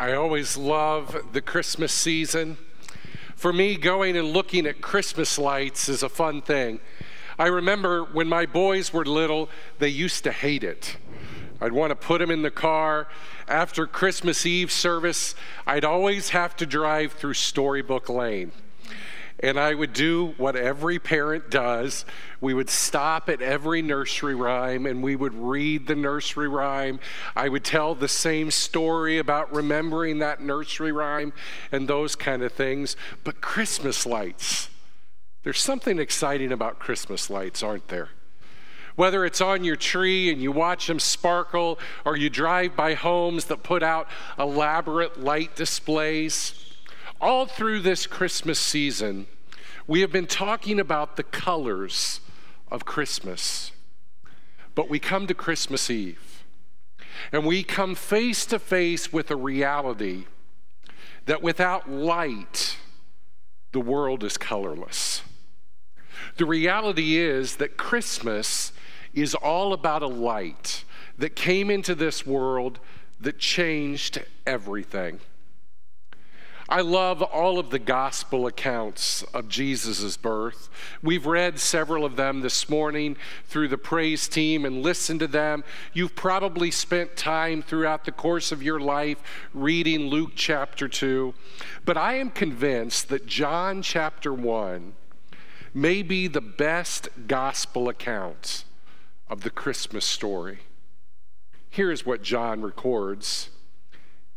I always love the Christmas season. For me, going and looking at Christmas lights is a fun thing. I remember when my boys were little, they used to hate it. I'd want to put them in the car. After Christmas Eve service, I'd always have to drive through Storybook Lane. And I would do what every parent does. We would stop at every nursery rhyme and we would read the nursery rhyme. I would tell the same story about remembering that nursery rhyme and those kind of things. But Christmas lights, there's something exciting about Christmas lights, aren't there? Whether it's on your tree and you watch them sparkle, or you drive by homes that put out elaborate light displays, all through this Christmas season, we have been talking about the colors of Christmas. But we come to Christmas Eve, and we come face to face with a reality that without light, the world is colorless. The reality is that Christmas is all about a light that came into this world that changed everything. I love all of the gospel accounts of Jesus' birth. We've read several of them this morning through the praise team and listened to them. You've probably spent time throughout the course of your life reading Luke chapter 2. But I am convinced that John chapter 1 may be the best gospel account of the Christmas story. Here's what John records.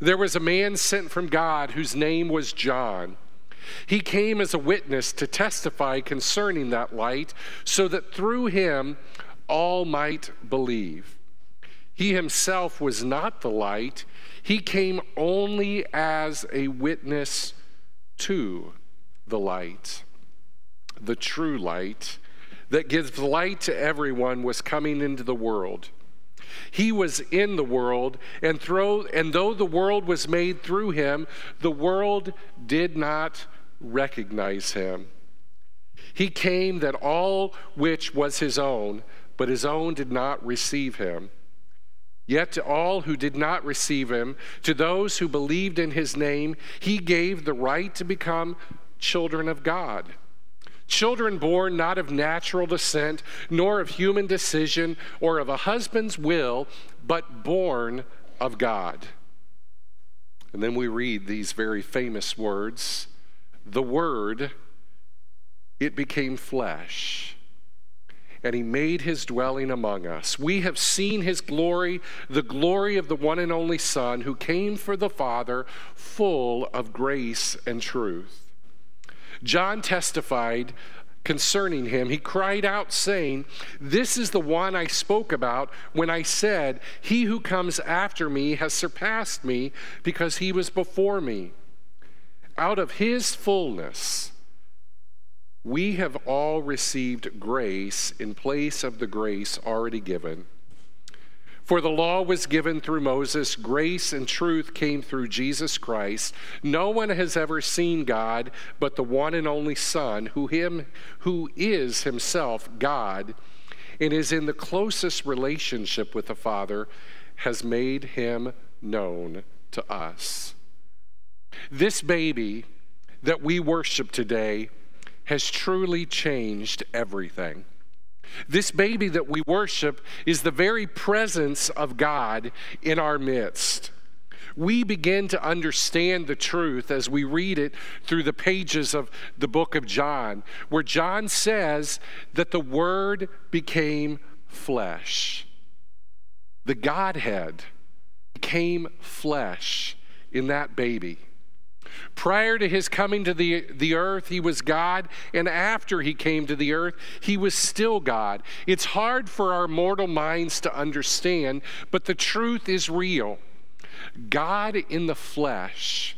There was a man sent from God whose name was John. He came as a witness to testify concerning that light, so that through him all might believe. He himself was not the light, he came only as a witness to the light. The true light that gives light to everyone was coming into the world. He was in the world, and, through, and though the world was made through him, the world did not recognize him. He came that all which was his own, but his own did not receive him. Yet to all who did not receive him, to those who believed in his name, he gave the right to become children of God Children born not of natural descent, nor of human decision, or of a husband's will, but born of God. And then we read these very famous words The Word, it became flesh, and He made His dwelling among us. We have seen His glory, the glory of the one and only Son, who came for the Father, full of grace and truth. John testified concerning him. He cried out, saying, This is the one I spoke about when I said, He who comes after me has surpassed me because he was before me. Out of his fullness, we have all received grace in place of the grace already given. For the law was given through Moses, grace and truth came through Jesus Christ. No one has ever seen God but the one and only Son, who him who is himself God and is in the closest relationship with the Father has made him known to us. This baby that we worship today has truly changed everything. This baby that we worship is the very presence of God in our midst. we begin to understand the truth as we read it through the pages of the book of John, where John says that the Word became flesh. The Godhead became flesh in that baby. Prior to his coming to the, the earth, he was God, and after he came to the earth, he was still God. It's hard for our mortal minds to understand, but the truth is real. God in the flesh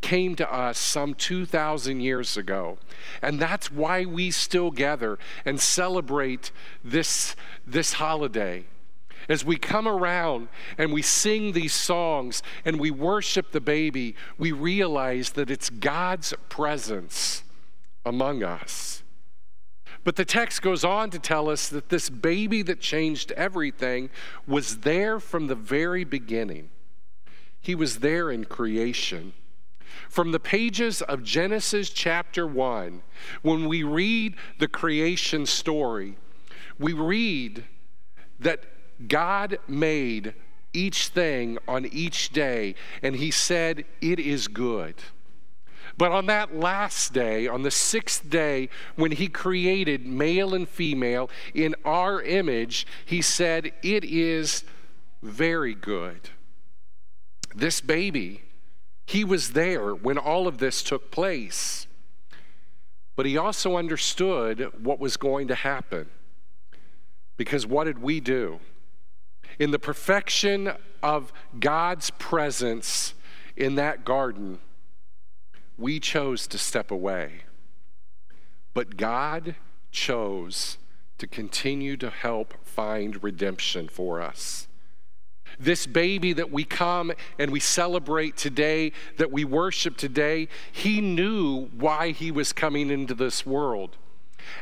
came to us some 2,000 years ago. And that's why we still gather and celebrate this, this holiday. As we come around and we sing these songs and we worship the baby, we realize that it's God's presence among us. But the text goes on to tell us that this baby that changed everything was there from the very beginning. He was there in creation. From the pages of Genesis chapter 1, when we read the creation story, we read that God made each thing on each day, and He said, It is good. But on that last day, on the sixth day, when He created male and female in our image, He said, It is very good. This baby, he was there when all of this took place. But he also understood what was going to happen. Because what did we do? In the perfection of God's presence in that garden, we chose to step away. But God chose to continue to help find redemption for us. This baby that we come and we celebrate today, that we worship today, he knew why he was coming into this world.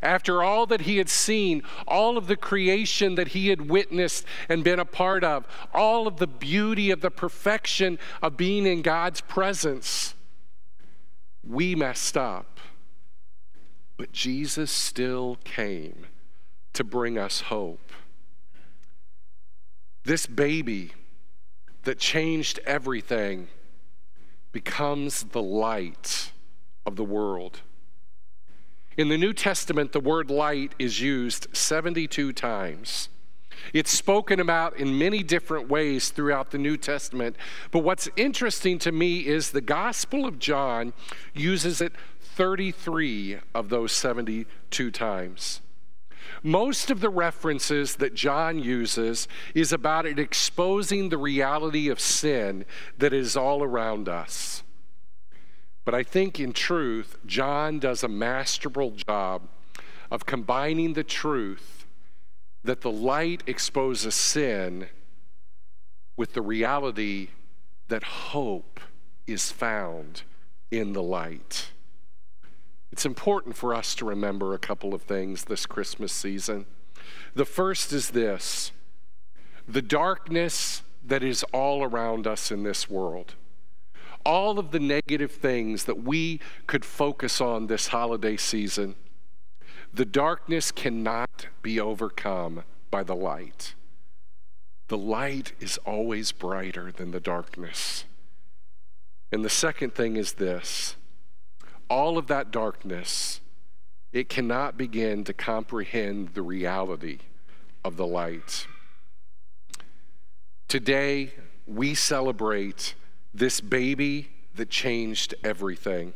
After all that he had seen, all of the creation that he had witnessed and been a part of, all of the beauty of the perfection of being in God's presence, we messed up. But Jesus still came to bring us hope. This baby that changed everything becomes the light of the world. In the New Testament, the word light is used 72 times. It's spoken about in many different ways throughout the New Testament. But what's interesting to me is the Gospel of John uses it 33 of those 72 times. Most of the references that John uses is about it exposing the reality of sin that is all around us. But I think in truth, John does a masterful job of combining the truth that the light exposes sin with the reality that hope is found in the light. It's important for us to remember a couple of things this Christmas season. The first is this the darkness that is all around us in this world. All of the negative things that we could focus on this holiday season, the darkness cannot be overcome by the light. The light is always brighter than the darkness. And the second thing is this all of that darkness, it cannot begin to comprehend the reality of the light. Today, we celebrate this baby that changed everything.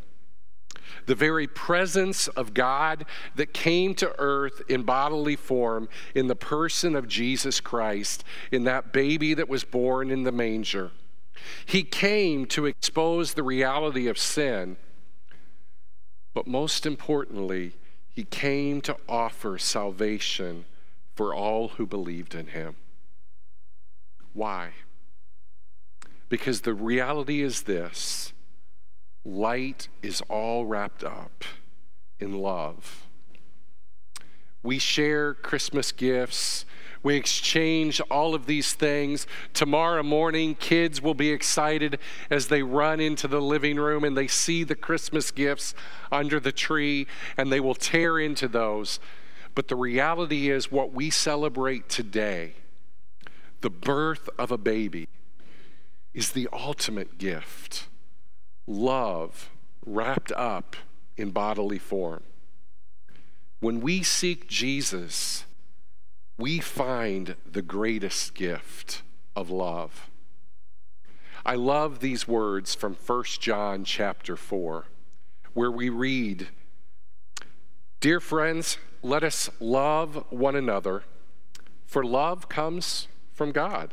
The very presence of God that came to earth in bodily form in the person of Jesus Christ, in that baby that was born in the manger. He came to expose the reality of sin but most importantly, he came to offer salvation for all who believed in him. Why? Because the reality is this light is all wrapped up in love. We share Christmas gifts we exchange all of these things. Tomorrow morning, kids will be excited as they run into the living room and they see the Christmas gifts under the tree and they will tear into those. But the reality is, what we celebrate today, the birth of a baby, is the ultimate gift love wrapped up in bodily form. When we seek Jesus, we find the greatest gift of love. I love these words from 1 John chapter 4, where we read, Dear friends, let us love one another, for love comes from God.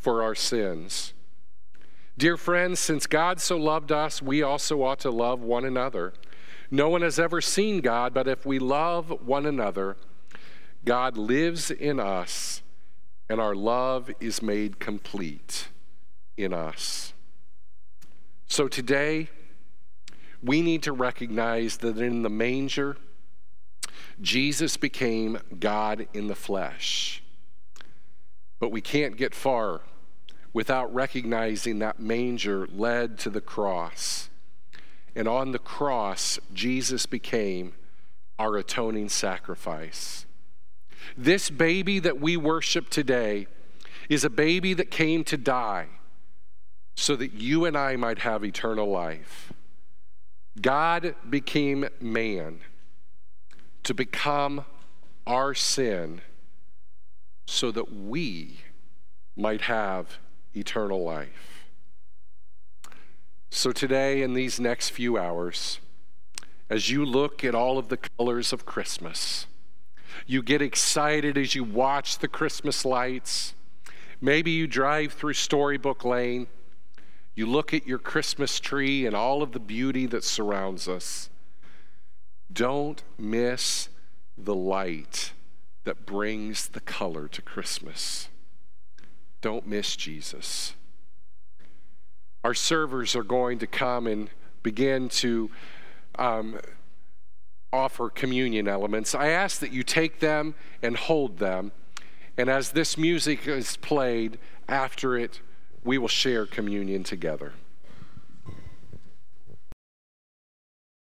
for our sins. Dear friends, since God so loved us, we also ought to love one another. No one has ever seen God, but if we love one another, God lives in us, and our love is made complete in us. So today, we need to recognize that in the manger, Jesus became God in the flesh. But we can't get far without recognizing that manger led to the cross. And on the cross, Jesus became our atoning sacrifice. This baby that we worship today is a baby that came to die so that you and I might have eternal life. God became man to become our sin so that we might have eternal life. So, today, in these next few hours, as you look at all of the colors of Christmas, you get excited as you watch the Christmas lights. Maybe you drive through Storybook Lane. You look at your Christmas tree and all of the beauty that surrounds us. Don't miss the light that brings the color to Christmas. Don't miss Jesus. Our servers are going to come and begin to um, offer communion elements. I ask that you take them and hold them. And as this music is played, after it, we will share communion together.